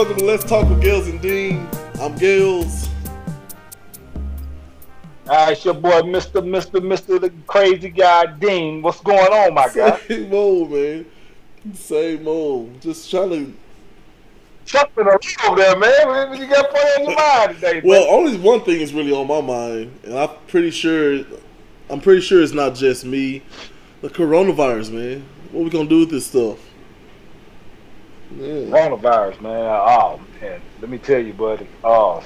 welcome, to Let's Talk with Gales and Dean. I'm Gales. All right, it's your boy, Mr. Mr. Mr. the crazy guy, Dean. What's going on, my guy? Same old, man. Same old. Just trying to. Something over there, man. You got playing on your mind today? Well, man? only one thing is really on my mind, and I'm pretty sure. I'm pretty sure it's not just me. The coronavirus, man. What we gonna do with this stuff? Yeah. coronavirus, man. Oh man, let me tell you, buddy. Oh,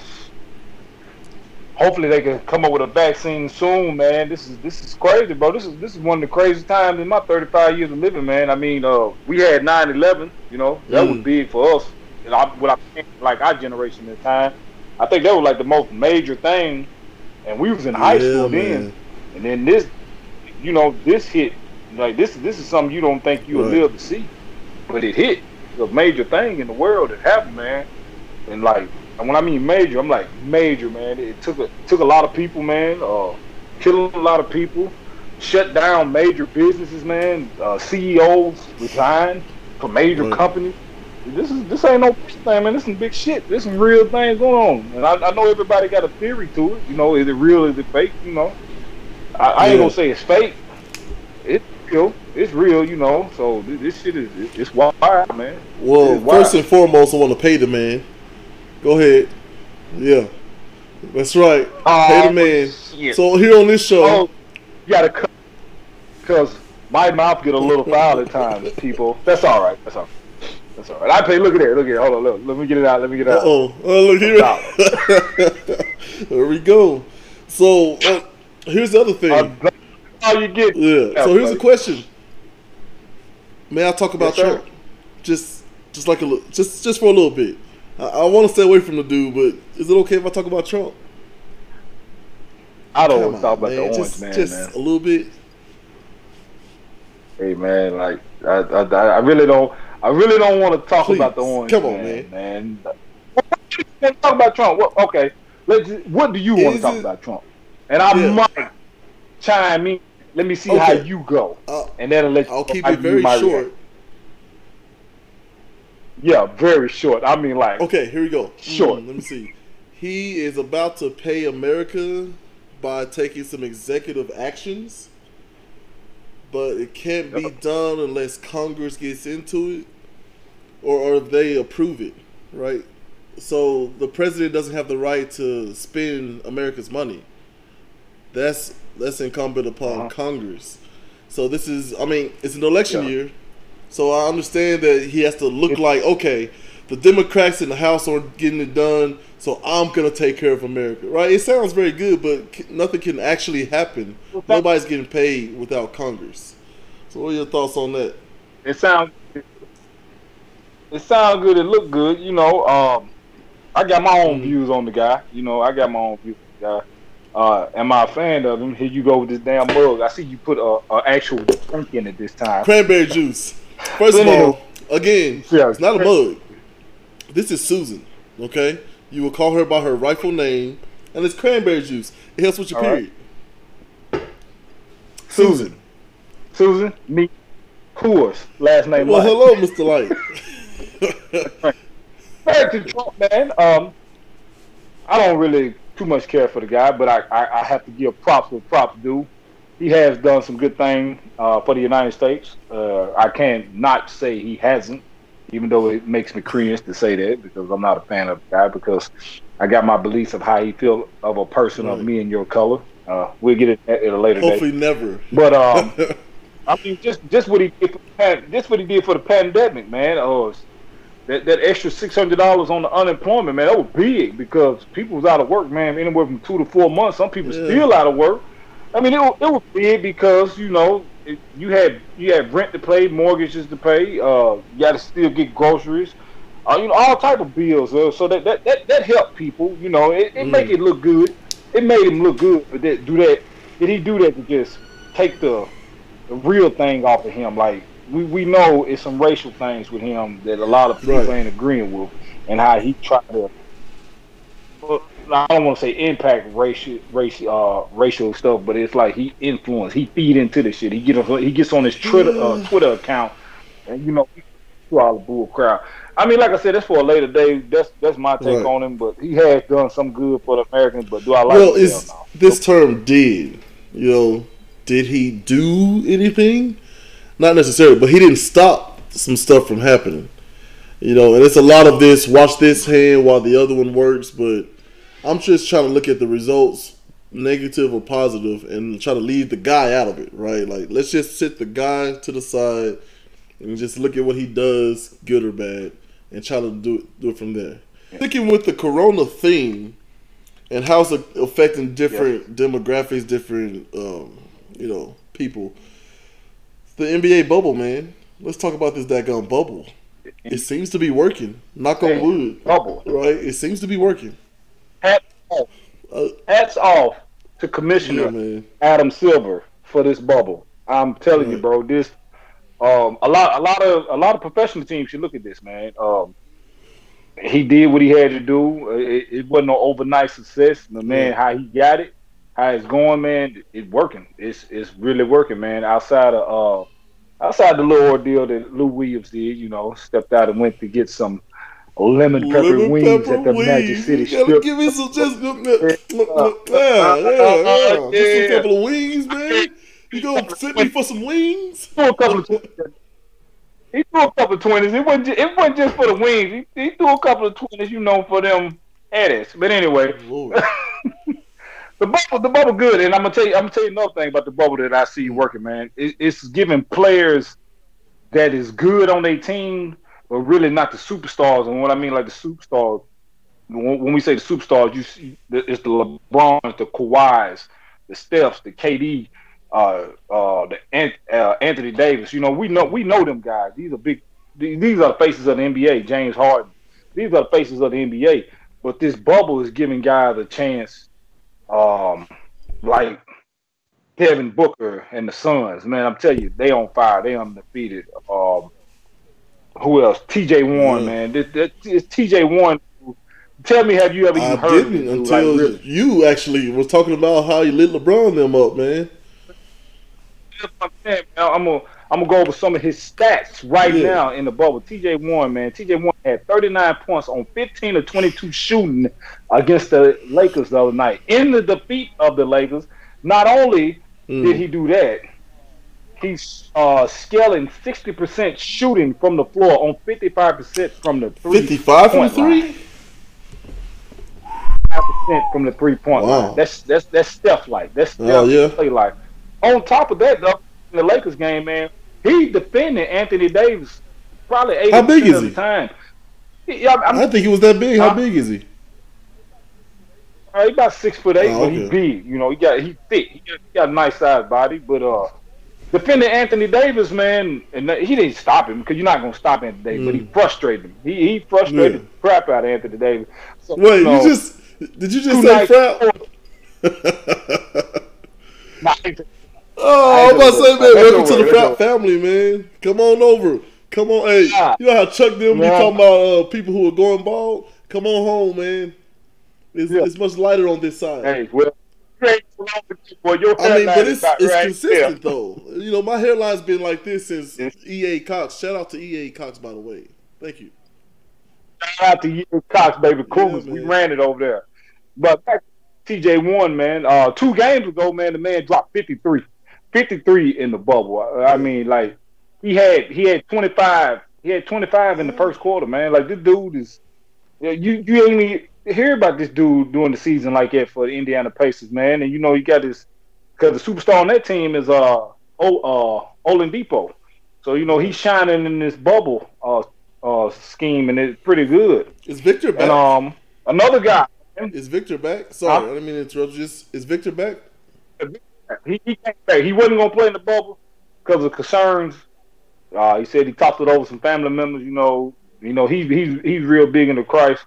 hopefully they can come up with a vaccine soon, man. This is this is crazy, bro. This is this is one of the craziest times in my 35 years of living, man. I mean, uh, we had 9/11, you know, that was Mm. big for us. And I, what I think, like our generation at the time, I think that was like the most major thing. And we was in high Yeah, school then, and then this, you know, this hit. Like this, this is something you don't think you would Right. live to see, but it hit. A major thing in the world that happened, man. And like, and when I mean major, I'm like major, man. It took a took a lot of people, man. Uh, killed a lot of people, shut down major businesses, man. Uh, CEOs resigned from major Right. companies. This is this ain't no thing, man. This some big shit. This some real things going on, and I, I know everybody got a theory to it. You know, is it real? Is it fake? You know, I, I ain't Yeah. gonna say it's fake. It's real. It's real. You know, so this, this shit is it's, it's wild, man. Well, wild. first and foremost, I want to pay the man. Go ahead. Yeah, that's right. Oh, pay the man. shit. So here on this show, Oh, you gotta cut because my mouth get a little foul at times. People, that's all right. That's all. right. That's all right. I pay. Look at there. Look at there. Hold on. Look. Let me get it out. Let me get it out. oh, oh look here. there we go. So uh, here's the other thing. Uh, all you get. yeah. So here's the buddy. question. May I talk about Yes. Trump? Just, just like a little, just, just for a little bit. I, I want to stay away from the dude, but is it okay if I talk about Trump? I don't want to talk about the orange just, man, just man. a little bit. Hey, man. Like, I, I, I really don't. I really don't want to talk Please, about the orange. come on, man. Man. Wanna talk about Trump. What, okay. Let's. What do you want to talk about Trump? And I Yeah. might chime in. Let me see how you go, Uh, and that'll let you. I'll keep it very short. react. Yeah, very short. I mean, like, Okay, here we go. Sure. Mm, let me see. He is about to pay America by taking some executive actions, but it can't be done unless Congress gets into it or, or they approve it, right? So the president doesn't have the right to spend America's money. That's that's incumbent upon Uh-huh. Congress. So this is, I mean, it's an election Yeah. year, so I understand that he has to look like okay, the Democrats in the House aren't getting it done, so I'm gonna take care of America, right? It sounds very good, but nothing can actually happen. Well, Nobody's getting paid without Congress. So what are your thoughts on that? it sounds. It sounds good. It look good. You know, um, I got my own Mhm. views on the guy. You know, I got my own views on the guy. Uh, am I a fan of him? Here you go with this damn mug. I see you put a, a actual drink in it this time. Cranberry juice. First of all, again, Yeah. it's not a mug. This is Susan. Okay, you will call her by her rightful name, and it's cranberry juice. It helps with your All right. period. Susan. Susan, me, Coors, last name. Well, Light. hello, Mr. Light. Back to Trump, man. Um, I don't really too much care for the guy, but I, I, I have to give props where props due. He has done some good things uh, for the United States. Uh, I can't not say he hasn't, even though it makes me cringe to say that because I'm not a fan of the guy because I got my beliefs of how he feel of a person of me and your color. Uh, we'll get it at, at a later date. Hopefully, never. But um, I mean, just just what he did for, the pan- just what he did for the pandemic, man. Oh, that that extra six hundred dollars on the unemployment, man, that was big because people was out of work, man, anywhere from two to four months. Some people Yeah. still out of work. I mean, it, wa- it was big because you know it, you had you had rent to pay, mortgages to pay. Uh, you got to still get groceries. Uh, you know, all type of bills. Uh, so that, that that that helped people. You know, it, it Mm. make it look good. It made him look good, but that do that. Did he do that to just take the the real thing off of him? Like we, we know it's some racial things with him that a lot of people Right. ain't agreeing with, and how he tried to. I don't want to say impact racial, racial, uh, racial stuff, but it's like he influence, he feed into the shit. He get he gets on his Twitter, uh, Twitter account, and you know, all the bull crap. I mean, like I said, that's for a later day. That's that's my take right. on him. But he has done some good for the Americans. But do I like? Well, is this term did you know? Did he do anything? Not necessarily, but he didn't stop some stuff from happening. You know, and it's a lot of this. Watch this hand while the other one works. But I'm just trying to look at the results, negative or positive, and try to leave the guy out of it. Right? Like, let's just sit the guy to the side and just look at what he does, good or bad, and try to do it, do it from there. Sticking with the Corona theme and how it's affecting different yeah. demographics, different um, you know people. The NBA bubble, man. Let's talk about this daggone bubble. It seems to be working. Knock on wood. Bubble, right? It seems to be working. Hats off. Uh, Hats off to Commissioner yeah, Adam Silver for this bubble. I'm telling right. you, bro. This um, a lot, a lot of, a lot of professional teams should look at this, man. Um, he did what he had to do. It, it wasn't no overnight success. The man, how he got it, how it's going, man, it's working. It's it's really working, man. Outside of uh, outside the little ordeal that Lou Williams did, you know, stepped out and went to get some lemon pepper lemon wings pepper at the wings. Magic City Strip. Give me some just look, look, look, yeah, yeah, yeah. Just a couple of wings, man. You gonna sit me for some wings? Threw a couple of. He threw a couple of twenties. It wasn't. Just, it wasn't just for the wings. He, he threw a couple of twenties, you know, for them headies. But anyway, the bubble, the bubble, good. And I'm gonna tell you, I'm gonna tell you another thing about the bubble that I see working, man. It, it's giving players that is good on their team, but really not the superstars. And what I mean, like the superstars, when we say the superstars, you see, it's the LeBrons, the Kawhis, the Stephs, the KD uh, uh, the uh, Anthony Davis. You know, we know we know them guys. These are big. These are the faces of the NBA. James Harden. These are the faces of the NBA. But this bubble is giving guys a chance, um, like Devin Booker and the Suns. Man, I'm telling you, they on fire. They undefeated. Um, who else? T.J. Warren, mm. man. This, this, this T.J. Warren Tell me, have you ever I heard didn't until like, really? you actually was talking about how you lit LeBron them up, man. I'm gonna I'm gonna go over some of his stats right yeah. now in the bubble. TJ Warren, man, TJ Warren had 39 points on 15 or 22 shooting against the Lakers the other night. In the defeat of the Lakers, not only mm. did he do that, he's uh, scaling 60% shooting from the floor on 55% from the three. 55 from three. percent from the three point wow. line. That's that's that's Steph like. That's Steph oh, yeah. play like. On top of that, though, in the Lakers game, man, he defended Anthony Davis probably eighty percent of the time. He, I, I, think he was that big. How uh, big is he? Uh, he about six foot eight, oh, but okay. he big. You know, he got he thick. He got, he got a nice sized body, but uh, defending Anthony Davis, man, and he didn't stop him because you're not gonna stop Anthony Davis, mm. but he mm. frustrated him. He he frustrated yeah. the crap out of Anthony Davis. So, Wait, you, know, you just did you just say frap? Oh, I'm about to say, man, welcome to the Frap family, man. Come on over. Come on, hey. You know how Chuck them be talking about uh, people who are going bald? Come on home, man. It's, yeah. it's much lighter on this side. Hey, well, I mean, but it's, it's right consistent though. You know, my hairline's been like this since EA Cox. Shout out to EA Cox, by the way. Thank you. Shout out to EA Cox, baby. Cool. Yeah, we ran it over there. But back TJ Warren, man. Uh, two games ago, man, the man dropped 53. 53 in the bubble. I mean, like he had he had 25. He had 25 in the first quarter, man. Like this dude is you you ain't even hear about this dude doing the season like that for the Indiana Pacers, man. And you know you got this because the superstar on that team is uh oh uh Oladipo. So you know he's shining in this bubble uh uh scheme and it's pretty good. Is Victor back? And um another guy. Is Victor back? Sorry, huh? I didn't mean to interrupt. Just is Victor back? He, he came back. He wasn't gonna play in the bubble because of concerns. Uh, he said he talked it over some family members. You know, you know he's he's he's real big into Christ.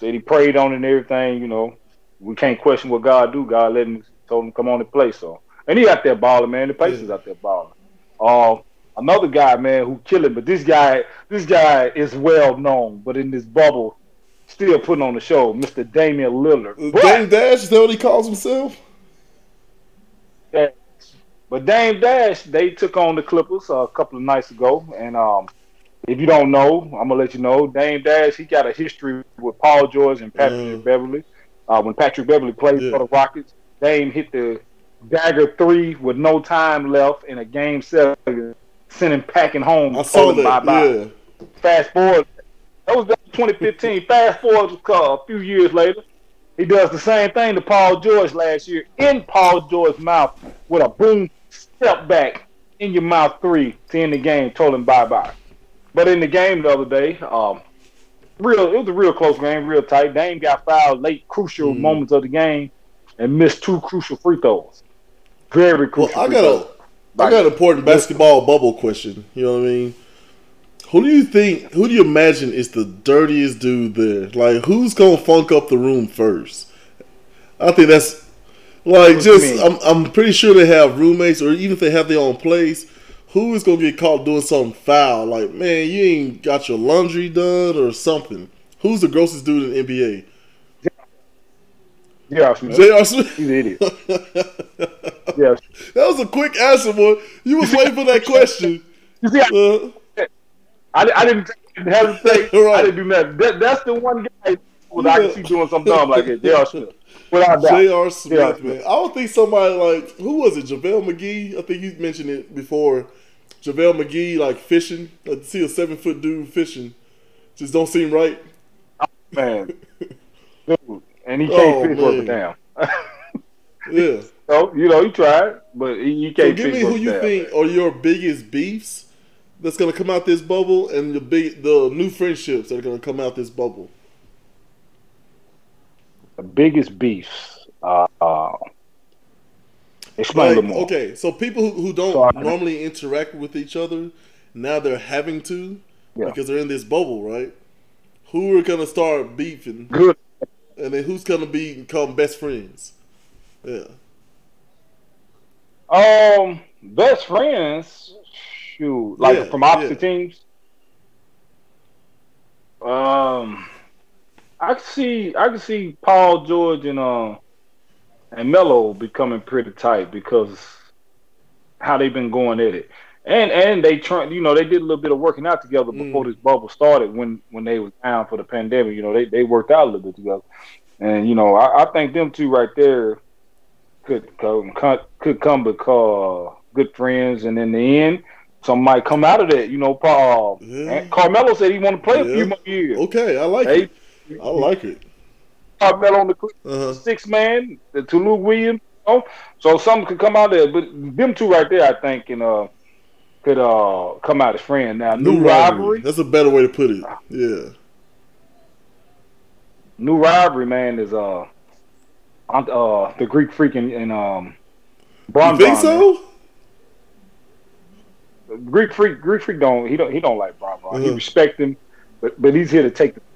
Said he prayed on it and everything. You know, we can't question what God do. God let him told him come on and play. So and he out there balling, man. The Pacers yeah. out there balling. Um, another guy, man, who killing, but this guy this guy is well known, but in this bubble, still putting on the show, Mr. Damian Lillard. Dame Dash, is that what he calls himself? But Dame Dash, they took on the Clippers uh, a couple of nights ago, and um, if you don't know, I'm gonna let you know. Dame Dash, he got a history with Paul George and Patrick Mm. Beverley. Uh, when Patrick Beverley played Yeah. for the Rockets, Dame hit the dagger three with no time left in a game seven, sent him packing home. I saw that. bye-bye. Yeah. Fast forward, that was 2015. Fast forward uh, a few years later, he does the same thing to Paul George last year in Paul George's mouth with a boom step back in your mouth three to end the game. Told him bye bye. But in the game the other day, um, real it was a real close game, real tight. Dame got fouled late, crucial Mhm. moments of the game, and missed two crucial free throws. Very crucial. Well. I got a, I got an important basketball bubble question. You know what I mean? Who do you think? Who do you imagine is the dirtiest dude there? Like, who's gonna funk up the room first? I think that's like What just. I'm I'm pretty sure they have roommates, or even if they have their own place. Who is gonna get caught doing something foul? Like, man, you ain't got your laundry done or something. Who's the grossest dude in the NBA? Yeah, Smith. J.R. Smith. He's an idiot. Yeah. That was a quick answer, boy. You was waiting for that question. You see, I, Uh, I, I didn't hesitate. Right. I didn't do nothing. That, that's the one guy that I can see doing something dumb like it. J.R. Smith. Without doubt. J.R. Smith, man. I would think somebody like who was it? JaVale McGee. I think you mentioned it before. JaVale McGee, like fishing. To see a seven foot dude fishing, just don't seem right. Oh, man. Dude. And he oh, can't Oh, finish worth a damn. Yeah. so, you know, he tried, but he, he So can't give me who you damn. think are your biggest beefs that's gonna come out this bubble, and the big the new friendships that are gonna come out this bubble. The biggest beefs. Uh, uh, explain Like, more. okay, so people who, who don't normally interact with each other now they're having to Yeah. because they're in this bubble, right? Who are gonna start beefing, Good. and then who's gonna be become best friends? Yeah, Um, best friends, shoot, like Yeah, from opposite yeah. teams. Um, I can see, I can see Paul George and uh and Melo becoming pretty tight because how they've been going at it, and and they try, you know, they did a little bit of working out together before Mm. this bubble started when when they was down for the pandemic. You know, they they worked out a little bit together, and you know, I, I think them two right there could come could, could come because good friends, and in the end, some might come out of that. You know, Paul Yeah. and Carmelo said he want to play a few more years. okay, I like it. I like it. Carmelo on the Uh-huh. six man, the Tulu Williams. You know? So some could come out there, but them two right there, I think, can uh could uh come out as friends. Now, new, rivalry, That's a better way to put it. Yeah. new rivalry, man, is uh uh the Greek freak and, um. You think Bron, man. so? Greek freak, Greek freak don't he don't he don't like Bron Bron. He Uh-huh. respect him, but but he's here to take the. He,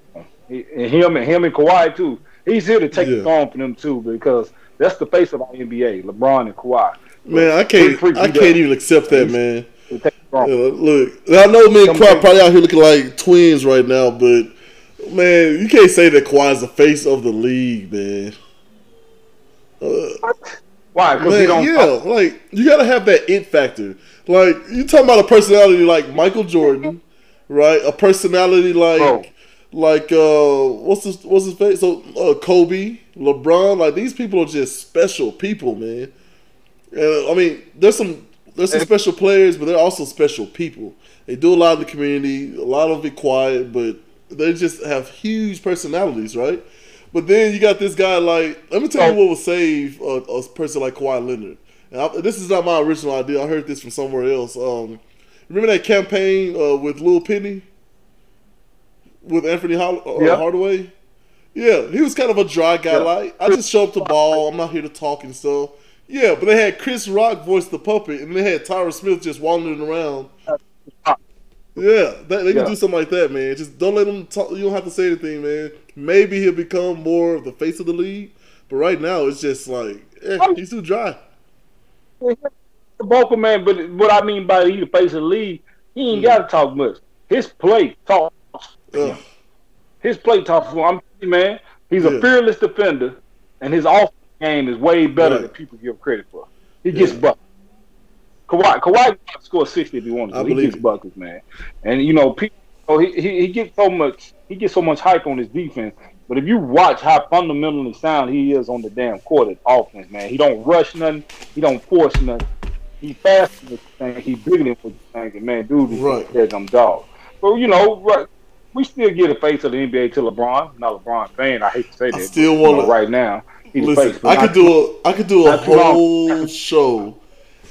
and him and him and Kawhi too. He's here to take Yeah. the throne for them too because that's the face of our NBA, LeBron and Kawhi. Man, I can't. I can't even accept that, man. To take the throne. Yeah, look, I know me and Kawhi probably out here looking like twins right now, but man, you can't say that Kawhi's the face of the league, man. Uh, Why? Because he don't. yeah, like you gotta have that it factor. Like you talking about a personality like Michael Jordan, right? A personality like. Like uh what's his what's his face? So uh, Kobe, LeBron, like these people are just special people, man. And I mean, there's some there's some special players, but they're also special people. They do a lot in the community, a lot of it quiet, but they just have huge personalities, right? But then you got this guy like, let me tell you Oh. what will save a, a person like Kawhi Leonard. And I, this is not my original idea. I heard this from somewhere else. Um, remember that campaign uh, with Lil Penny, with Anthony uh, Hardaway? Yeah, he was kind of a dry guy. Yeah. Like I just show up to ball. I'm not here to talk and stuff. Yeah, but they had Chris Rock voice the puppet, and they had Tyra Smith just wandering around. Yeah, they, they can Yeah. do something like that, man. Just don't let him talk. You don't have to say anything, man. Maybe he'll become more of the face of the league, but right now it's just like eh, he's too dry. The vocal man, but what I mean by he the face of the league, he ain't Mm. got to talk much. His play talks. Ugh. His play talks for him. I'm man. He's Yeah. a fearless defender, and his off game is way better Right. than people give credit for. He gets Yeah. bucked. Kawhi, Kawhi score sixty if he wants. I he gets it. buckets, man. And you know, people, oh, he, he he gets so much he gets so much hype on his defense. But if you watch how fundamentally sound he is on the damn court at offense, man, he don't rush nothing, he don't force nothing. He faster than you think, he bigger than what you thinking, man. Dude, is Right. I'm dog. But you know, right, we still get a face of the NBA to LeBron. Not LeBron fan. I hate to say that. still but, you wanna- know, right now. Listen, face, I could do a I could do a not too long. whole show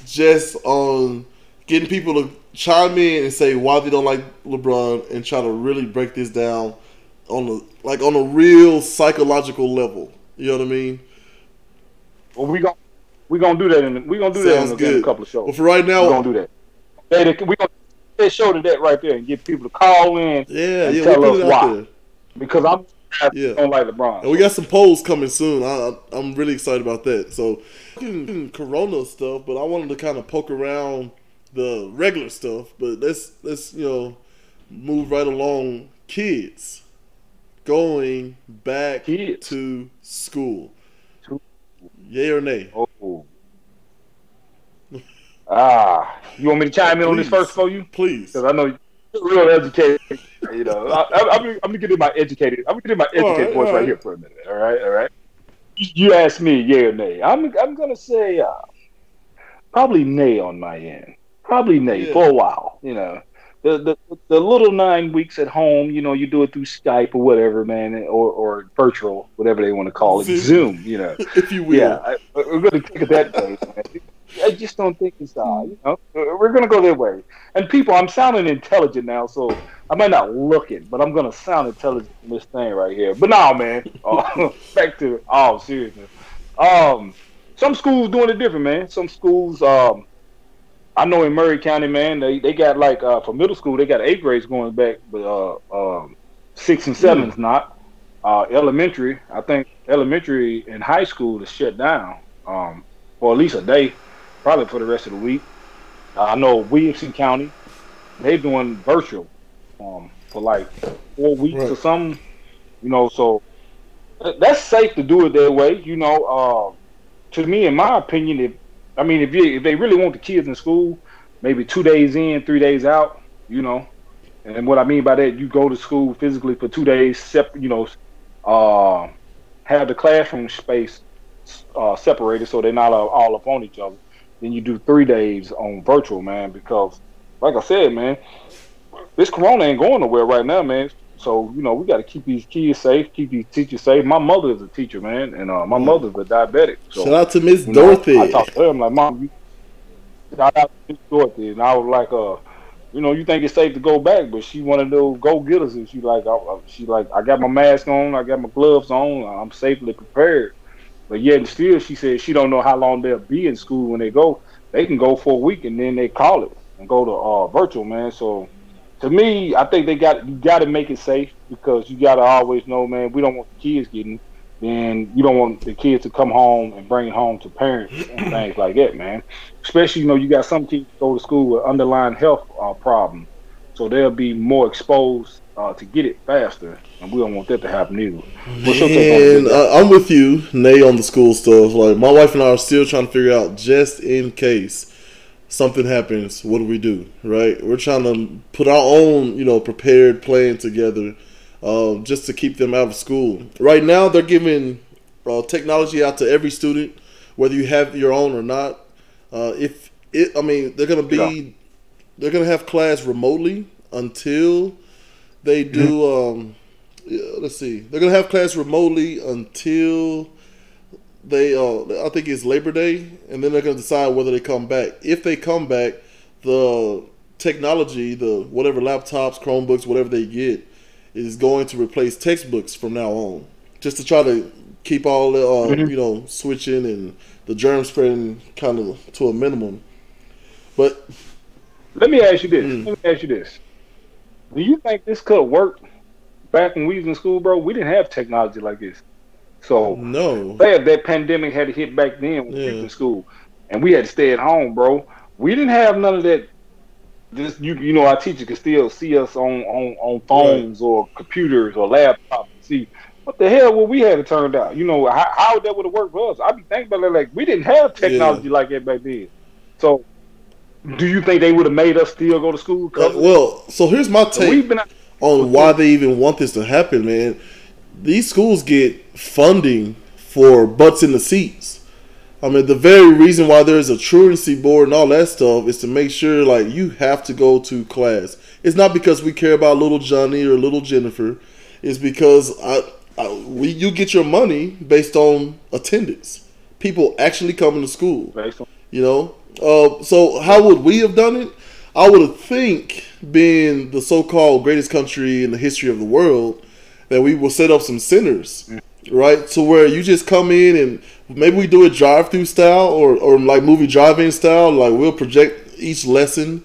just on getting people to chime in and say why they don't like LeBron and try to really break this down on the like on a real psychological level. You know what I mean? Well, we gonna we gonna do that in we gonna do that Sounds in, a- in good. a couple of shows. But for right now, we gonna do that. Hey, we gonna show to that right there and get people to call in yeah, yeah, tell us why. there. because I'm I Yeah. don't like LeBron. And we got some polls coming soon. I, I, I'm really excited about that. So, Corona stuff, but I wanted to kind of poke around the regular stuff. But let's let's you know move right along. Kids going back Kids. to school. Yay or nay? Oh. Ah, you want me to chime in on this first for you? Please. Because I know you're real educated. You know, I, I'm, I'm gonna get in my educated. I'm gonna get in my educated voice right right. here for a minute. All right, all right. You asked me, yeah or nay. I'm I'm gonna say uh, probably nay on my end. Probably nay Yeah. for a while. You know, the, the the little nine weeks at home. You know, you do it through Skype or whatever, man, or or virtual, whatever they want to call it, Zoom. Zoom. You know. if you will. Yeah, I, we're going to take it that way. I just don't think it's, uh, you know, we're going to go that way. And people, I'm sounding intelligent now, so I might not look it, but I'm going to sound intelligent in this thing right here. But no, man, uh, back to oh seriousness. Um, some schools doing it different, man. Some schools, um, I know in Maury County, man, they, they got like uh, for middle school, they got eighth grades going back, but uh, um, six and sevens not. Uh, elementary, I think elementary and high school is shut down um, for at least a day, probably for the rest of the week. Uh, I know Williamson County, they've doing virtual um, for like four weeks or Right. something. You know, so that's safe to do it that way. You know, uh, to me, in my opinion, if I mean, if you if they really want the kids in school, maybe two days in, three days out. You know, and what I mean by that, you go to school physically for two days, sep- you know, uh, have the classroom space uh, separated so they're not all, all up on each other. Then you do three days on virtual, man, because like I said, man, this corona ain't going nowhere right now, man. So, you know, we got to keep these kids safe, keep these teachers safe. My mother is a teacher, man, and uh, my mother's a diabetic. So, Shout out to Miss you know, Dorothy. I talked to her. I'm like, Mom, you shout out to Miss Dorothy. And I was like, uh, you know, you think it's safe to go back, but she one of those go getters. And she like, I- she like, I got my mask on, I got my gloves on, I'm safely prepared. But yet and still, she said she don't know how long they'll be in school when they go. They can go for a week and then they call it and go to uh, virtual, man. So to me, I think they got you got to make it safe because you got to always know, man. We don't want the kids getting. Then you don't want the kids to come home and bring it home to parents and things like that, man. Especially, you know, you got some kids go to school with underlying health uh, problem, so they'll be more exposed uh, to get it faster, and we don't want that to happen either. What's your take on And uh, I'm with you, Nay, on the school stuff. Like my wife and I are still trying to figure out, just in case something happens, what do we do? Right? We're trying to put our own, you know, prepared plan together, um, just to keep them out of school. Right now, they're giving uh, technology out to every student, whether you have your own or not. Uh, if it, I mean, they're gonna be, Yeah. they're gonna have class remotely until they do. Um, yeah, let's see. They're gonna have class remotely until they. Uh, I think it's Labor Day, and then they're gonna decide whether they come back. If they come back, the technology, the whatever laptops, Chromebooks, whatever they get, is going to replace textbooks from now on, just to try to keep all the uh, Mhm. you know switching and the germ spreading kind of to a minimum. But Let me ask you this. Mm. Let me ask you this. Do you think this could work back when we was in school, bro? We didn't have technology like this. So no, if that pandemic had to hit back then when we Yeah. was in school and we had to stay at home, bro. We didn't have none of that this you you know our teacher could still see us on on, on phones or computers or laptops and see what the hell would we have turned out? You know, how, how that would have worked for us. I'd be thinking about it like we didn't have technology like that back then. So do you think they would have made us still go to school? Uh, well, so here's my take on why they even want this to happen, man. These schools get funding for butts in the seats. I mean, the very reason why there's a truancy board and all that stuff is to make sure, like, you have to go to class. It's not because we care about little Johnny or little Jennifer. It's because I, I we you get your money based on attendance. People actually coming to school. You know, uh, so how would we have done it? I would think, being the so-called greatest country in the history of the world, that we will set up some centers, mm. right? To where you just come in and maybe we do a drive-through style or, or like movie drive-in style. Like we'll project each lesson.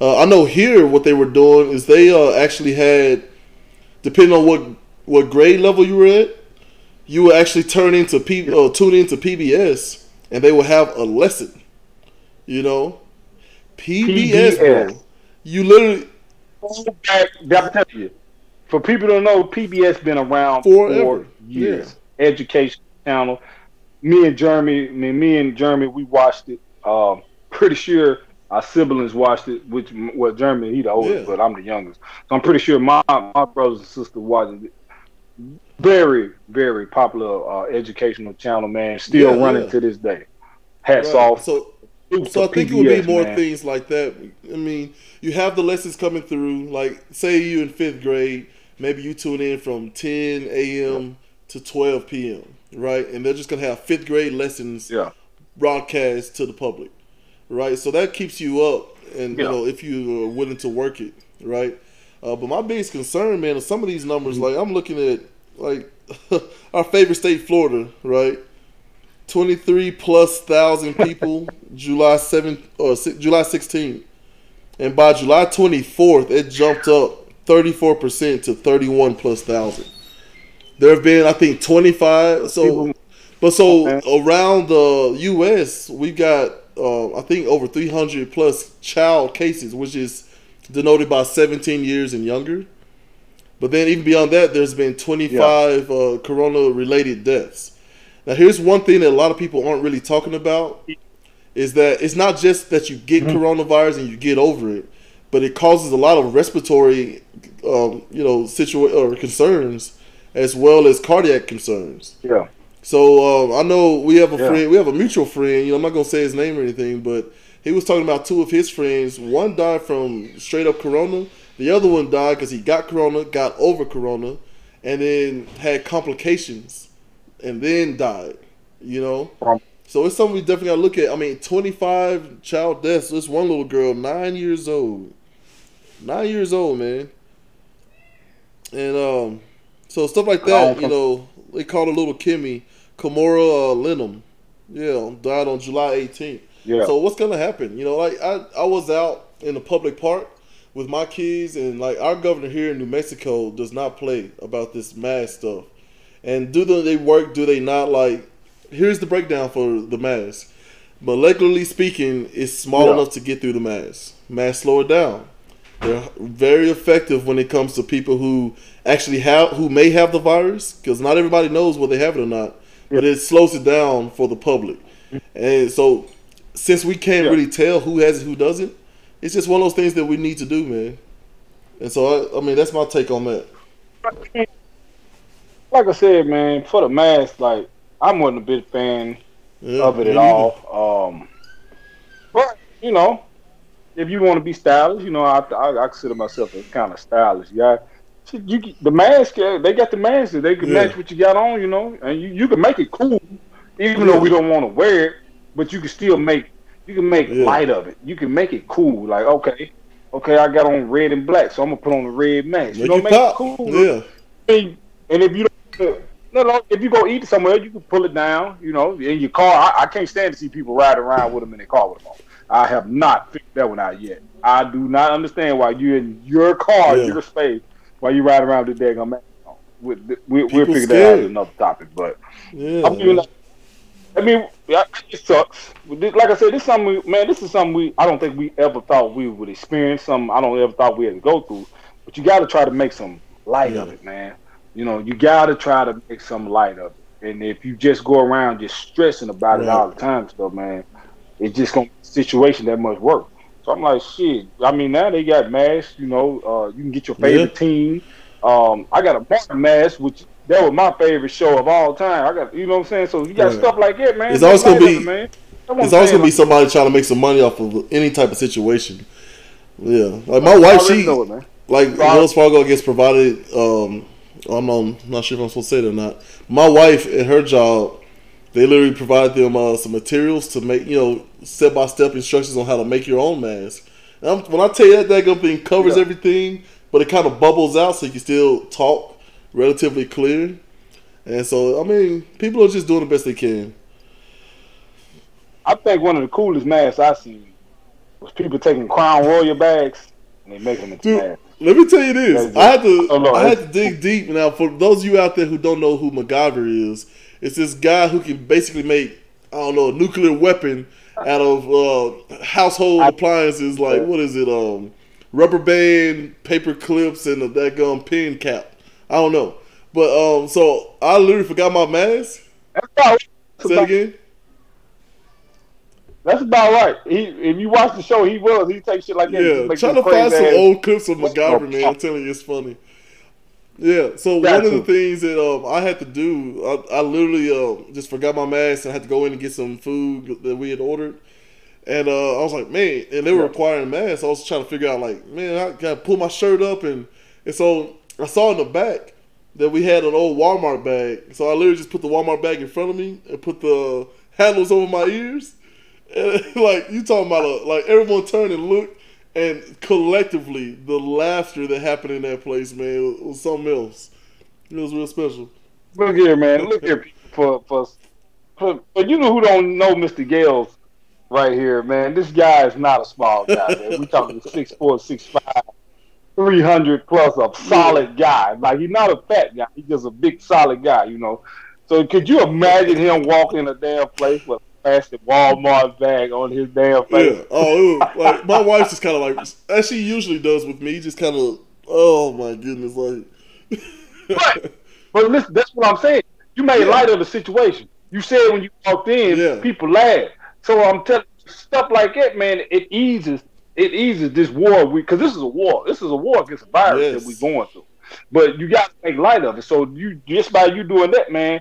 Uh, I know here what they were doing is they uh, actually had, depending on what what grade level you were at, you would actually turn into P, uh, tune into PBS, and they will have a lesson you know, PBS, PBS. You literally. That, you. For people to know, PBS been around Forever. for years. Yeah. Education channel. Me and Jeremy, me, me and Jeremy, we watched it. Um, pretty sure our siblings watched it. Which, well, Jeremy, he the oldest, yeah. but I'm the youngest. So I'm pretty sure my my brothers and sisters watched it. Very, very popular uh, educational channel, man. Still yeah, running to this day. Hats right. off. So so I think PBS, it would be more man. things like that. I mean, you have the lessons coming through. Like, say you in fifth grade, maybe you tune in from 10 a.m. to 12 p.m. Right, and they're just gonna have fifth grade lessons yeah. broadcast to the public. Right, so that keeps you up, and yeah. you know if you are willing to work it. Right, uh, but my biggest concern, man, is some of these numbers. Mm-hmm. Like I'm looking at like our favorite state, Florida. Right 23 plus thousand people July 7th or July 16th. And by July 24th, it jumped up 34% to 31 plus thousand. There have been, I think, 25. So, but so around the U.S., we've got, uh, I think, over 300 plus child cases, which is denoted by 17 years and younger. But then, even beyond that, there's been 25 yeah. uh, corona related deaths. Now, here's one thing that a lot of people aren't really talking about is that it's not just that you get mm-hmm. coronavirus and you get over it, but it causes a lot of respiratory, um, you know, situa- or concerns as well as cardiac concerns. Yeah. So um, I know we have a yeah. friend, we have a mutual friend. You know, I'm not gonna say his name or anything, but he was talking about two of his friends. One died from straight up corona. The other one died because he got corona, got over corona, and then had complications and then died. You know, so it's something we definitely got to look at. I mean, twenty five child deaths. This one little girl, nine years old, nine years old, man. And um, so stuff like that. You know, they called a little Kimmy Kimora uh, Lynum. Yeah, died on July 18th. Yeah. So what's gonna happen? You know, like I I was out in the public park with my kids, and like our governor here in New Mexico does not play about this mask stuff. And do they work? Do they not? Like, here's the breakdown for the mask. Molecularly speaking, it's small yeah. enough to get through the mask. Mask slow it down. They're very effective when it comes to people who actually have, who may have the virus, because not everybody knows whether they have it or not. Yeah. But it slows it down for the public. And so, since we can't yeah. really tell who has it, who doesn't, it's just one of those things that we need to do, man. And so, I, I mean, that's my take on that like I said, man, for the mask, like I'm wasn't a big fan yeah, of it at all. Um, but you know, if you want to be stylish, you know, I, I, I consider myself as kind of stylish guy. You, the mask, they got the mask. They can yeah. match what you got on, you know, and you, you can make it cool, even yeah. though we don't want to wear it. But you can still make you can make light of it. You can make it cool. Like okay, okay, I got on red and black, so I'm gonna put on the red mask. Make you know, make pop. it cool. Yeah. And, and if you no, no. If you go eat somewhere, you can pull it down. You know, in your car. I, I can't stand to see people ride around with them in their car with them on. I have not figured that one out yet. I do not understand why you in your car, yeah. your space, why you ride around with the daggone. We, we, we'll figure that out another topic. But yeah, I mean, like, I mean, it sucks. Like I said, this is something, we, man. This is something we. I don't think we ever thought we would experience. Something I don't ever thought we had to go through. But you got to try to make some light yeah. of it, man. You know, you gotta try to make some light of it. And if you just go around just stressing about right. it all the time, stuff, man, it's just gonna be a situation that much work. So I'm like, shit. I mean, now they got masks. You know, uh, you can get your favorite yeah. team. Um, I got a Martin mask, which that was my favorite show of all time. I got, you know what I'm saying. So you got yeah. stuff like that, man. It's always gonna be, man. It's always gonna be somebody trying to make some money off of any type of situation. Yeah, like my wife, she it, like Wells Fargo gets provided. Um, I'm, I'm not sure if I'm supposed to say it or not. My wife and her job, they literally provide them uh, some materials to make you know step by step instructions on how to make your own mask. And when I tell you that that thing covers yeah. everything, but it kind of bubbles out so you can still talk relatively clear. And so I mean, people are just doing the best they can. I think one of the coolest masks I seen was people taking Crown Royal bags and they make them into Dude, masks. Let me tell you this. I had to oh, I had to dig deep. Now, for those of you out there who don't know who MacGyver is, it's this guy who can basically make I don't know a nuclear weapon out of uh, household appliances like what is it? Um, rubber band, paper clips, and a that gum pin cap. I don't know, but um, so I literally forgot my mask. Say it again. That's about right. He, if you watch the show, he was. He takes shit like that. Yeah, trying to find some old clips of MacGyver, man. I'm telling you, it's funny. Yeah, so one of the things that um, I had to do, I, I literally uh, just forgot my mask and I had to go in and get some food that we had ordered. And uh, I was like, man, and they were requiring masks. I was trying to figure out, like, man, I got to pull my shirt up. And, and so I saw in the back that we had an old Walmart bag. So I literally just put the Walmart bag in front of me and put the handles over my ears. Like, you talking about, a, like, everyone turned and looked. And collectively, the laughter that happened in that place, man, was, something else. It was real special. Look here, man. Look here, for for for, for you know who don't know Mr. Gales right here, man. This guy is not a small guy, man. We talking six four, six five, three hundred plus, a solid guy. Like he's not a fat guy. He's just a big, solid guy, you know. So could you imagine him walking in a damn place with plastic Walmart bag on his damn face. Yeah. Oh, was, like my wife just kind of like as she usually does with me, just kind of oh my goodness, like. right, but listen, that's what I'm saying. You made yeah. light of the situation. You said when you walked in, yeah. people laughed. So I'm telling stuff like that, man. It eases it eases this war we because this is a war. This is a war against a virus yes. that we're going through. But you got to make light of it. So you just by you doing that, man,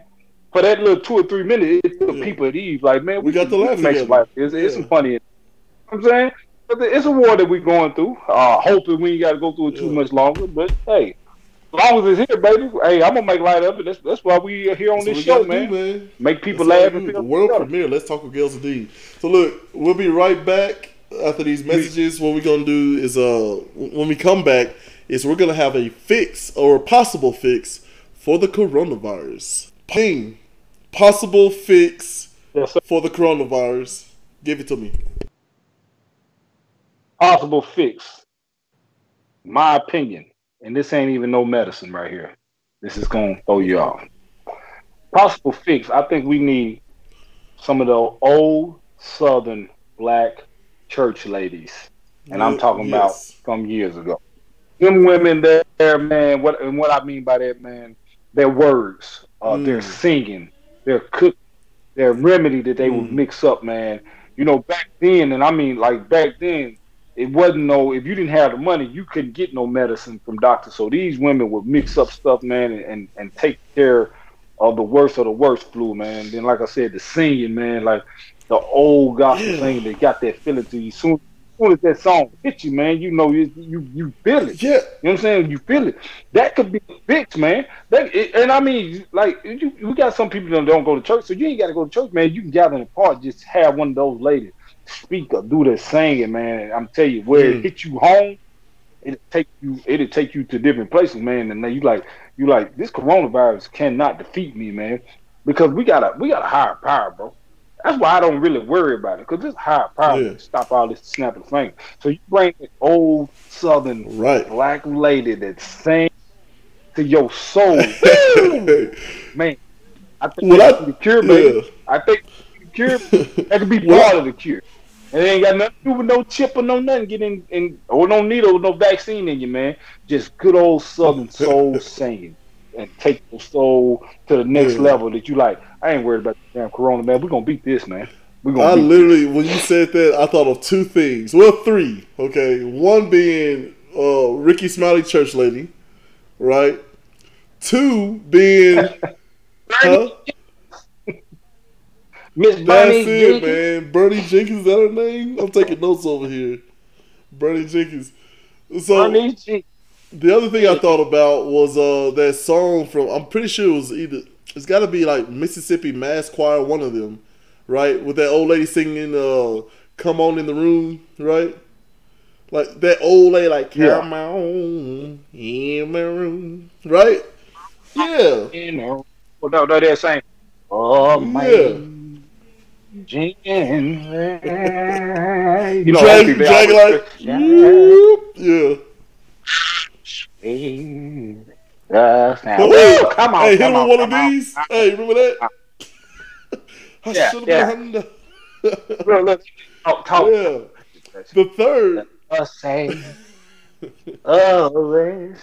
for that little two or three minutes, it took yeah. people at ease. Like, man, we, we got the laugh make it's, it's funny. You know I'm saying, but it's a war that we're going through. Uh, hoping we ain't got to go through it too much longer. But hey, as long as it's here, baby, hey, I'm gonna make light of it. That's that's why we are here on that's this show, man. Do, man. Make people that's laugh. the world premiere. Let's talk with Gales D. So look, we'll be right back after these messages. What we're gonna do is uh, when we come back, is we're gonna have a fix or a possible fix for the coronavirus. Ping possible fix yes, for the coronavirus. Give it to me. Possible fix. My opinion, and this ain't even no medicine right here. This is gonna throw you off. Possible fix. I think we need some of the old Southern black church ladies, and I'm talking yes. about from years ago. Them women there, man. What and what I mean by that, man, their words, uh, mm. their singing, their cook, their remedy that they mm. would mix up, man. You know, back then, and I mean, like back then, it wasn't no. If you didn't have the money, you couldn't get no medicine from doctors. So these women would mix up stuff, man, and and, and take care of the worst of the worst flu, man. Then, like I said, the singing, man, like the old gospel yeah. singing, they got that feeling to you. Soon soon as that song hits you, man, you know you you, you feel it. Yeah, you know what I'm saying. You feel it. That could be fixed, man. That and I mean, like you, we got some people that don't go to church, so you ain't got to go to church, man. You can gather in the park, just have one of those ladies speak or do the singing, man. I'm telling you, where mm. it hit you home, it'll take you, it'll take you to different places, man. And then you like, you like, this coronavirus cannot defeat me, man, because we got a we got a higher power, bro. That's why I don't really worry about it because this high power yeah. stop all this snapping finger. So you bring an old southern right. black lady that sings to your soul, man. I think well, that's the cure, baby. Yeah. I think the cure that could be part of the cure. And it ain't got nothing to do with no chip or no nothing getting in or no needle, no vaccine in you, man. Just good old southern soul singing and take your soul to the next yeah. level that you like. I ain't worried about the damn corona, man. We're gonna beat this, man. We I gonna beat literally, when you said that, I thought of two things. Well, three. Okay, one being uh, Rickey Smiley Church Lady, right? Two being, huh? Miss That's Bernie it, Jenkins. man. Bernie Jenkins, is that her name? I'm taking notes over here. Bernie Jenkins. So Bernie Jenkins. the other thing I thought about was uh that song from I'm pretty sure it was either it's got to be like Mississippi Mass Choir, one of them, right? With that old lady singing uh "Come On in the Room," right? Like that old lady, like Yeah. "Come on in my room," right? Yeah, You know, well, no, no, they're saying, "Oh my Yeah. Jenkins." You know, I drag, drag like, yeah. Yes, now. Woo! Woo, come on, hey, hit him on, with one of come on. these. Hey, remember that? I Yeah, should have yeah. been. under- Look, talk, talk. yeah. The third. Uh, say, always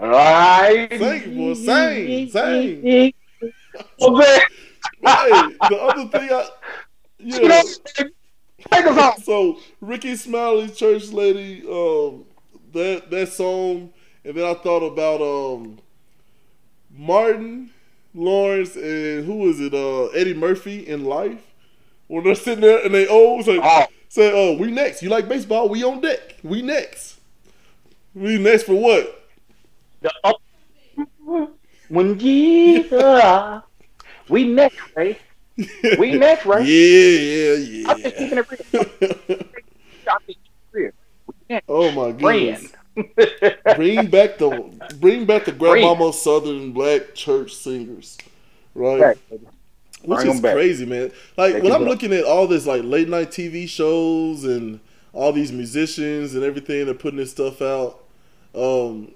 right. Sing, boy, sing, sing. Oh, man. hey, the other thing I. Yeah. take us off. So Rickey Smiley, Church Lady, um, that that song, and then I thought about um, Martin Lawrence and who was it? Uh, Eddie Murphy in Life. When they're sitting there and they always say, Oh, say, "Oh, we next. You like baseball? We on deck. We next. We next for what? the up. When uh, we next, right? We next, right? Yeah, I'm just yeah, keeping it real. yeah. I'm just keeping it real. We next, oh my goodness. friend. Bring back the bring back the grandmama southern black church singers right? Right. which Bring is crazy man. Like when i'm looking at all this like late night tv shows and all these musicians and everything they're putting this stuff out um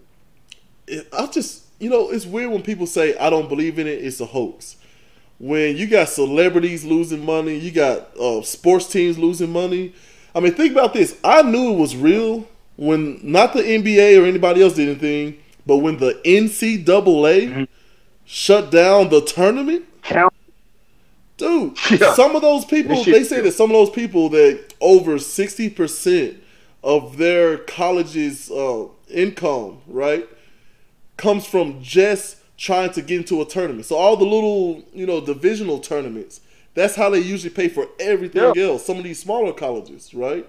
it, i just you know it's weird when people say i don't believe in it. It's a hoax. When you got celebrities losing money you got uh, sports teams losing money. I mean think about this. I knew it was real when not the nba or anybody else did anything but when the ncaa Mhm. shut down the tournament Count. Dude, Yeah. some of those people, they say that some of those people that over 60% of their college's uh, income, right, comes from just trying to get into a tournament. So all the little, you know, divisional tournaments, that's how they usually pay for everything Yeah. else. Some of these smaller colleges, right?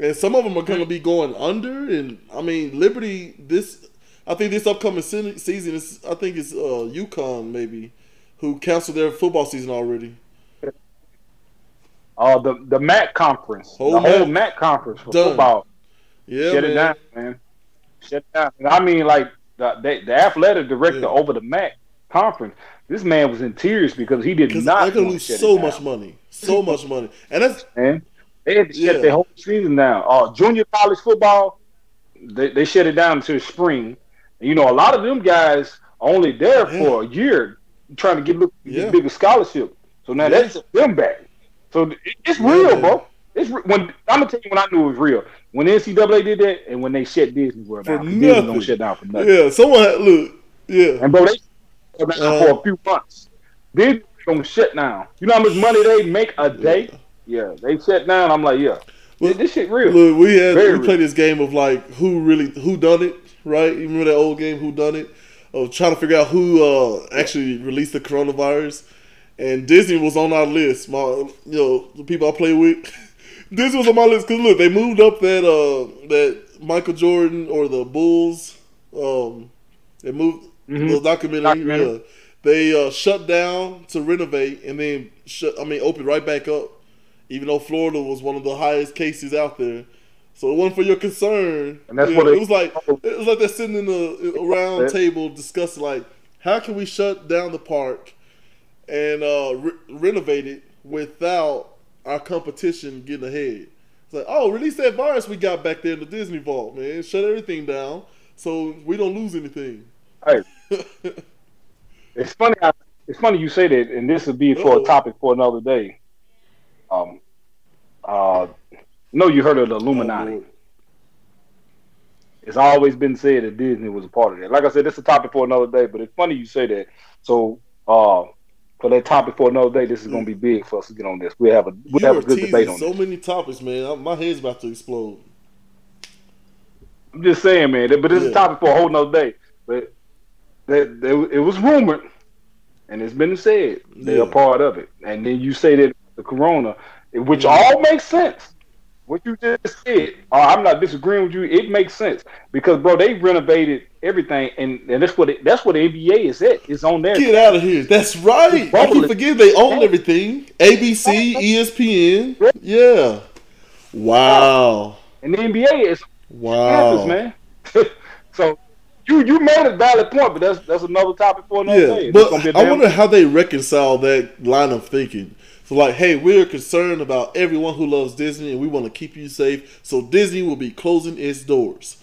And some of them are going to be going under. And I mean, Liberty, this, I think this upcoming se- season is, I think it's uh, UConn maybe, who canceled their football season already. Uh, the the MAC conference, Whole the whole MAC. MAC conference for Done. football. Yeah, Shut man. it down, man. Shut it down. And I mean, like the the, the athletic director Yeah. over the MAC conference. This man was in tears because he did not. they're gonna lose shut so much money, so much money, and that's Man, they had to Yeah. shut their whole season down. Uh, junior college football, they they shut it down until spring. You know, a lot of them guys only there Yeah. for a year trying to get look get Yeah. bigger scholarship. So now Yeah. that's them back. So it's real, bro. It's re- when I'm gonna tell you when I knew it was real. When the NCAA did that, and when they shut Disney World For down, Disney nothing. don't shut down for nothing. yeah. Someone had, look, yeah, And bro, they shut down Uh, for a few months. Then don't shut down. You know how much money they make a day? Yeah, they shut down. I'm like, yeah, Well, this shit real. Look, we had Very we real. played this game of like who really who done it, right? You remember that old game, who done it? Of trying to figure out who uh, actually released the coronavirus, and Disney was on our list. My, you know, the people I play with, Disney was on my list because look, they moved up that uh that Michael Jordan or the Bulls, um, they moved Mhm. the documentary. Documentary. Yeah, they uh, shut down to renovate and then shut. I mean, open right back up even though Florida was one of the highest cases out there. So it wasn't for your concern. And that's what it they- was like. It was like they're sitting in a, a round table discussing like, how can we shut down the park and uh, re- renovate it without our competition getting ahead? It's like, oh, release that virus we got back there in the Disney vault, man. Shut everything down so we don't lose anything. Hey, it's funny. How, it's funny you say that, and this would be for Uh-oh. a topic for another day. Um, uh, no, you heard of the Illuminati. Oh, it's always been said that Disney was a part of that. Like I said, it's a topic for another day, but it's funny you say that. So, uh, for that topic for another day. This is going to be big for us to get on this. We have a we You have a good debate on so this. many topics, man. My head's about to explode. I'm just saying, man. But this is a topic for a whole nother day. But that, that it was rumored, and it's been said they're Yeah. a part of it. And then you say that the corona, which Yeah. all makes sense. What you just said, uh, I'm not disagreeing with you. It makes sense because, bro, they renovated everything, and, and that's what it, that's what the NBA is at. It's on there. Get out of here. That's right. I keep forgetting they own everything. ABC, ESPN. Yeah. Wow. And the NBA is Wow. campus, man. so you you made a valid point, but that's that's another topic for another Yeah, day. But gonna be a I wonder how they reconcile that line of thinking. So, like, hey, we're concerned about everyone who loves Disney, and we want to keep you safe. So Disney will be closing its doors.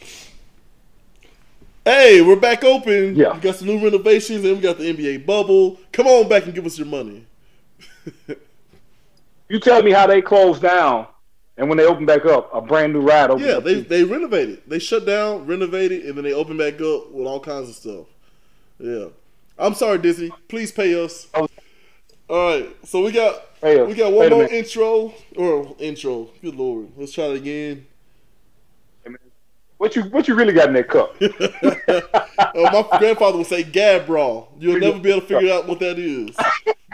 Hey, we're back open. Yeah. we got some new renovations, and we got the NBA bubble. Come on back and give us your money. You tell me how they closed down, and when they open back up, a brand new ride opens Yeah, they they renovated. They shut down, renovated, and then they open back up with all kinds of stuff. Yeah. I'm sorry, Disney. Please pay us. Oh. All right. So we got us. we got one more minute. intro or intro. Good lord. Let's try it again. What you what you really got in that cup? oh, my grandfather would say Gabral. You'll never be able to figure out what that is.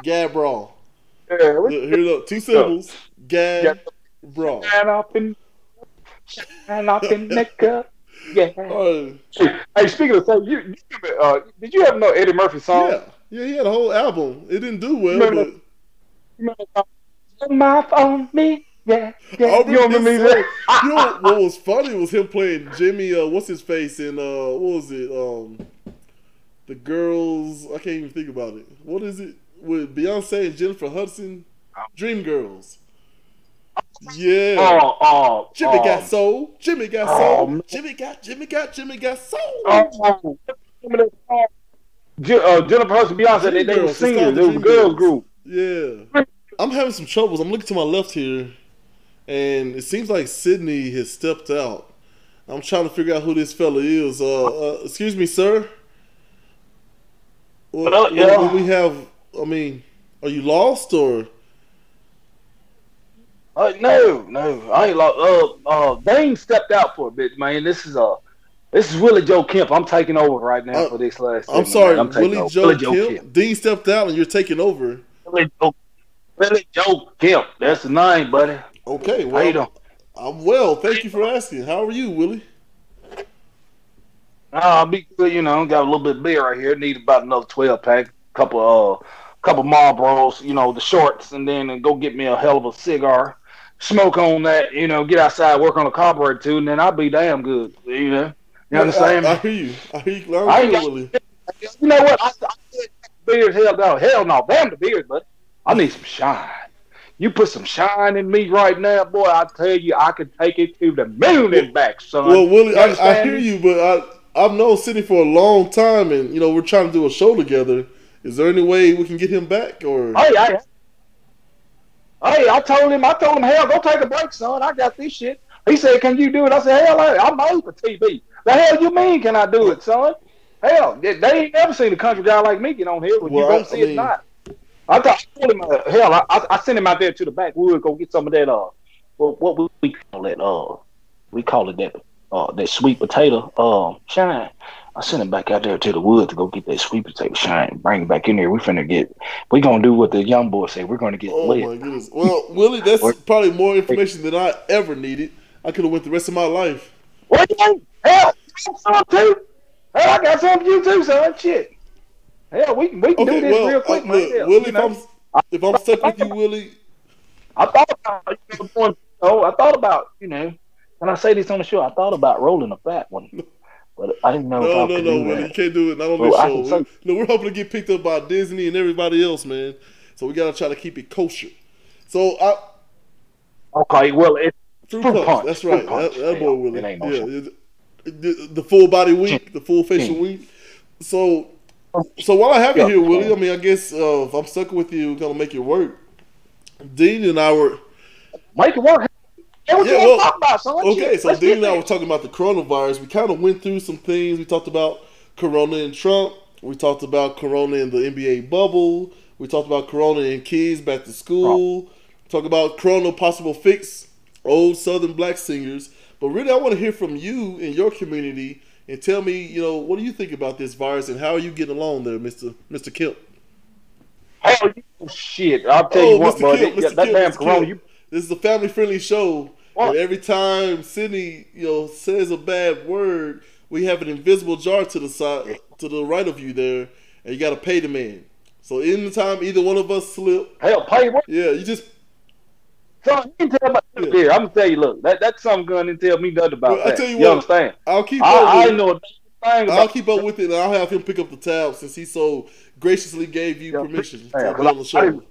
Gabral. yeah, Here it up. Two syllables. Gabral. shine up in shine up in the cup. Yeah. Oh, Hey, speaking of stuff, you, you uh, did you ever know Eddie Murphy song? yeah. Yeah, he had a whole album. It didn't do well, Remember- but remember? Mouth on me. Yeah, yeah. I You remember me this. You know what was funny was him playing Jimmy. Uh, what's his face in uh, what was it? Um, the girls. I can't even think about it. What is it with Beyonce and Jennifer Hudson? Dreamgirls. Yeah. Oh, oh, Jimmy oh, got soul. Jimmy got Oh, soul. man. Jimmy got. Jimmy got. Jimmy got soul. Uh, Jennifer Hudson, Beyonce, they, they were Dreamgirls, it's singers. called They were Dreamgirls. girls group. Yeah. I'm having some troubles. I'm looking to my left here, and it seems like Sydney has stepped out. I'm trying to figure out who this fella is. Uh, uh excuse me, sir. Well, well, yeah. when we have, I mean, are you lost or? Uh, no, no, I ain't like. Uh, uh, Dane stepped out for a bit, man. This is uh, this is Willie Joe Kemp. I'm taking over right now Uh, for this last. I'm segment, sorry. I'm Willie over. Joe, Kemp. Dean stepped out, and you're taking over. Willie Joe, Willie Joe Kemp. That's the name, buddy. Okay, How you doing? I'm well. Thank you for asking. How are you, Willie? Uh, I'll be good. You know, got a little bit of beer right here. Need about another twelve pack. Couple uh, couple Marlboros. You know, the shorts, and then and go get me a hell of a cigar. Smoke on that. You know, get outside, work on the carburetor too, and then I'll be damn good. You know, you understand? I, I me? hear you. I hear you. I and ain't clear, got- Willie. You know what? I, I said beard, hell no, hell no, damn the beard, but I need some shine. You put some shine in me right now, boy. I tell you, I could take it to the moon and back, son. Well, Willie, I, I hear you, but I I've known Sidney for a long time, and you know we're trying to do a show together. Is there any way we can get him back, or Hey, hey, hey! I told him, I told him, hell, go take a break, son. I got this shit. He said, "Can you do it?" I said, "Hell, I- I'm for TV." The hell you mean? Can I do it, son? Hell, they, they ain't never seen a country guy like me get on here. Well, you I- gonna see I mean- it not. I thought I told him, uh, hell, I, I, I sent him out there to the backwoods go get some of that. Uh, what, what we- we call it? Uh, we call it that. Uh, that sweet potato. Um, shine. I sent him back out there to the woods to go get that sweet potato shine. Bring it back in here. We finna get. We gonna do what the young boy say. We're gonna get oh lit. my goodness? Well, Willie, that's probably more information than I ever needed. I could have went the rest of my life. What? Hell, I got some too. Hell, I got some for you too, son. Shit. Hell, we can we can Okay, do this well, real uh, quick, man. look, Hell, Willie, you if know. I'm if I'm stuck with you, Willie, I thought about you know, oh, I thought about you know, and I say this on the show. I thought about rolling a fat one, but I didn't know if no, no, no, do Willie, you can't do it. Not on Well, this show. We, no, we're hoping to get picked up by Disney and everybody else, man. So we gotta try to keep it kosher. So I. Okay, well, it, Fruit Fruit punch. punch, That's right. punch. That, that boy Willie. it ain't no yeah, the, the full body week, the full facial week. So, so while I have you here, Willie, I mean, I guess uh, if I'm stuck with you, we're gonna make it work. Dean and I were make it work. Hey, what Yeah, you well, talk about, son? okay. So let's Dean and I were talking about the coronavirus. We kind of went through some things. We talked about Corona and Trump. We talked about Corona and the NBA bubble. We talked about Corona and kids back to school. Talk about Corona possible fix, old Southern black singers. But really, I want to hear from you in your community and tell me, you know, what do you think about this virus and how are you getting along there, Mister Mister Kemp? Oh shit! I'll tell Oh, you what, Mr. bro. Kemp, that, Mr. that Kemp, damn corona, you This is a family friendly show. What? And every time Sydney, you know, says a bad word, we have an invisible jar to the side to the right of you there, and you gotta pay the man. So anytime either one of us slip, hell pay what? yeah, you just You tell me. Yeah. I'm gonna tell you. Look, that that some gun didn't tell me nothing about Well, I tell you you what, understand? I'll keep up I, I with it. know I'll keep up with it and I'll have him pick up the tab since he so graciously gave you Yeah, permission to yeah, on the I- I show.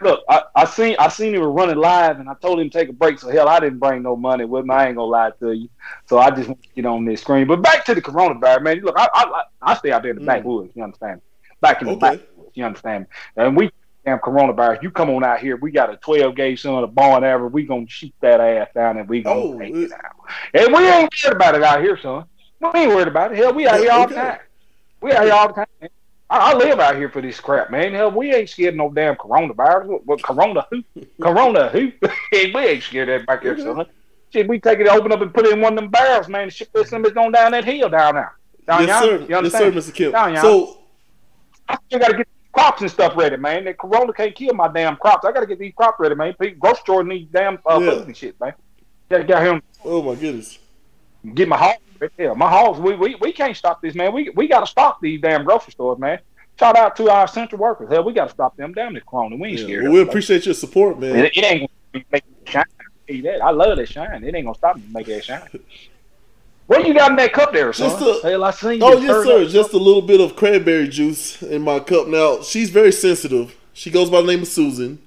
Look, I, I seen I seen him running live, and I told him to take a break. So hell, I didn't bring no money with me. I ain't gonna lie to you. So I just want to get on this screen. But back to the coronavirus, man. Look, I I, I stay out there in the Mm. backwoods. You understand? Back in the Okay. backwoods. You understand? And we damn coronavirus. You come on out here. We got a 12 gauge son of barn average. We gonna shoot that ass down, and we gonna Oh, take it- out. And we ain't worried about it out here, son. We ain't worried about it. Hell, we out here all the time. We out here all the time. man. I, live out here for this crap, man. Hell, we ain't scared of no damn coronavirus. What, what corona who? corona who? we ain't scared of that back here, son. Shit, we take it, open up, and put it in one of them barrels, man. Shit this is going down that hill down there. Down yes, sir. You Yes, sir. Mr. Kemp. Down. So I still got to get crops and stuff ready, man. That corona can't kill my damn crops. I got to get these crops ready, man. People, grocery store need damn uh, Yeah. food and shit, man. Got to get here oh my goodness. get my hogs. Yeah, my hogs. We, we we can't stop this, man. We we got to stop these damn grocery stores, man. Shout out to our central workers. Hell, we got to stop them damn this corona. We ain't Yeah, scared. well, we man. appreciate your support, man. It, it ain't gonna make it shine. I love that shine. It ain't gonna stop me make that shine. What you got in that cup there, son? Just a- Hell, I seen you. Oh yes, sir. Just a little bit of cranberry juice in my cup. Now she's very sensitive. She goes by the name of Susan.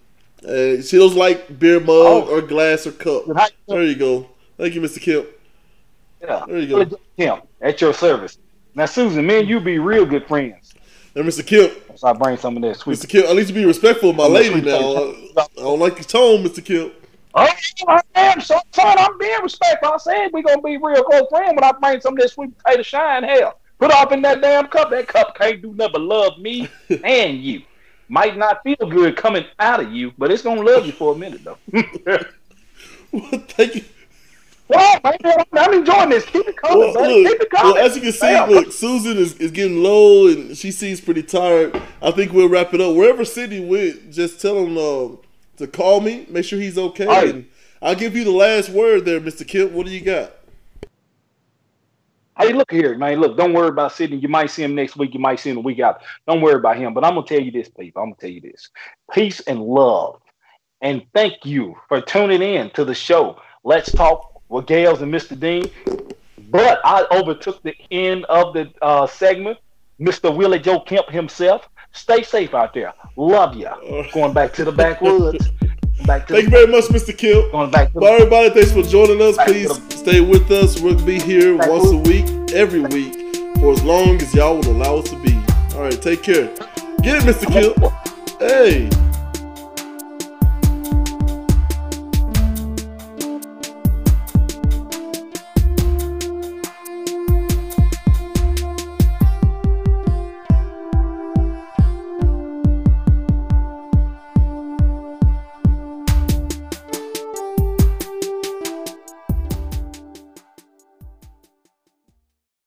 Uh, she doesn't like beer mug Oh. or glass or cup. There you go. Thank you, Mr. Kemp. Yeah. There you go. Him at your service. Now, Susan, me and you be real good friends. And Mr. Kemp, So I bring some of that sweet. Mr. Kemp, I need to be respectful of my lady now. I don't like your tone, Mr. Kemp. Oh, I am, son. son, I'm being respectful. I said we're gonna be real close friends when I bring some of that sweet potato shine. Hell, put off in that damn cup. That cup can't do nothing but love me and you. Might not feel good coming out of you, but it's gonna love you for a minute though. Well, thank you. well, man, I'm enjoying this. Keep it coming, Well, man. Keep it coming. well, as you can see, Damn. look, Susan is, is getting low and she seems pretty tired. I think we'll wrap it up. Wherever Sydney went, just tell him uh, to call me, make sure he's okay. Right. And I'll give you the last word there, Mr. Kemp. What do you got? Hey, look here, man. Look, don't worry about Sydney. You might see him next week. You might see him the week out. Don't worry about him. But I'm gonna tell you this, people. I'm gonna tell you this: peace and love, and thank you for tuning in to the show. Let's talk with Gales and Mr. Dean. But I overtook the end of the uh, segment. Mr. Willie Joe Kemp himself. Stay safe out there. Love ya. Oh. Going back to the backwoods. Back to Thank you very much, Mr. Kill. going back to the, everybody, thanks for joining us. Back Please the- stay with us. We'll be here once a week, every week, for as long as y'all will allow us to be. All right, take care. Get it, Mr. Kill. Hey.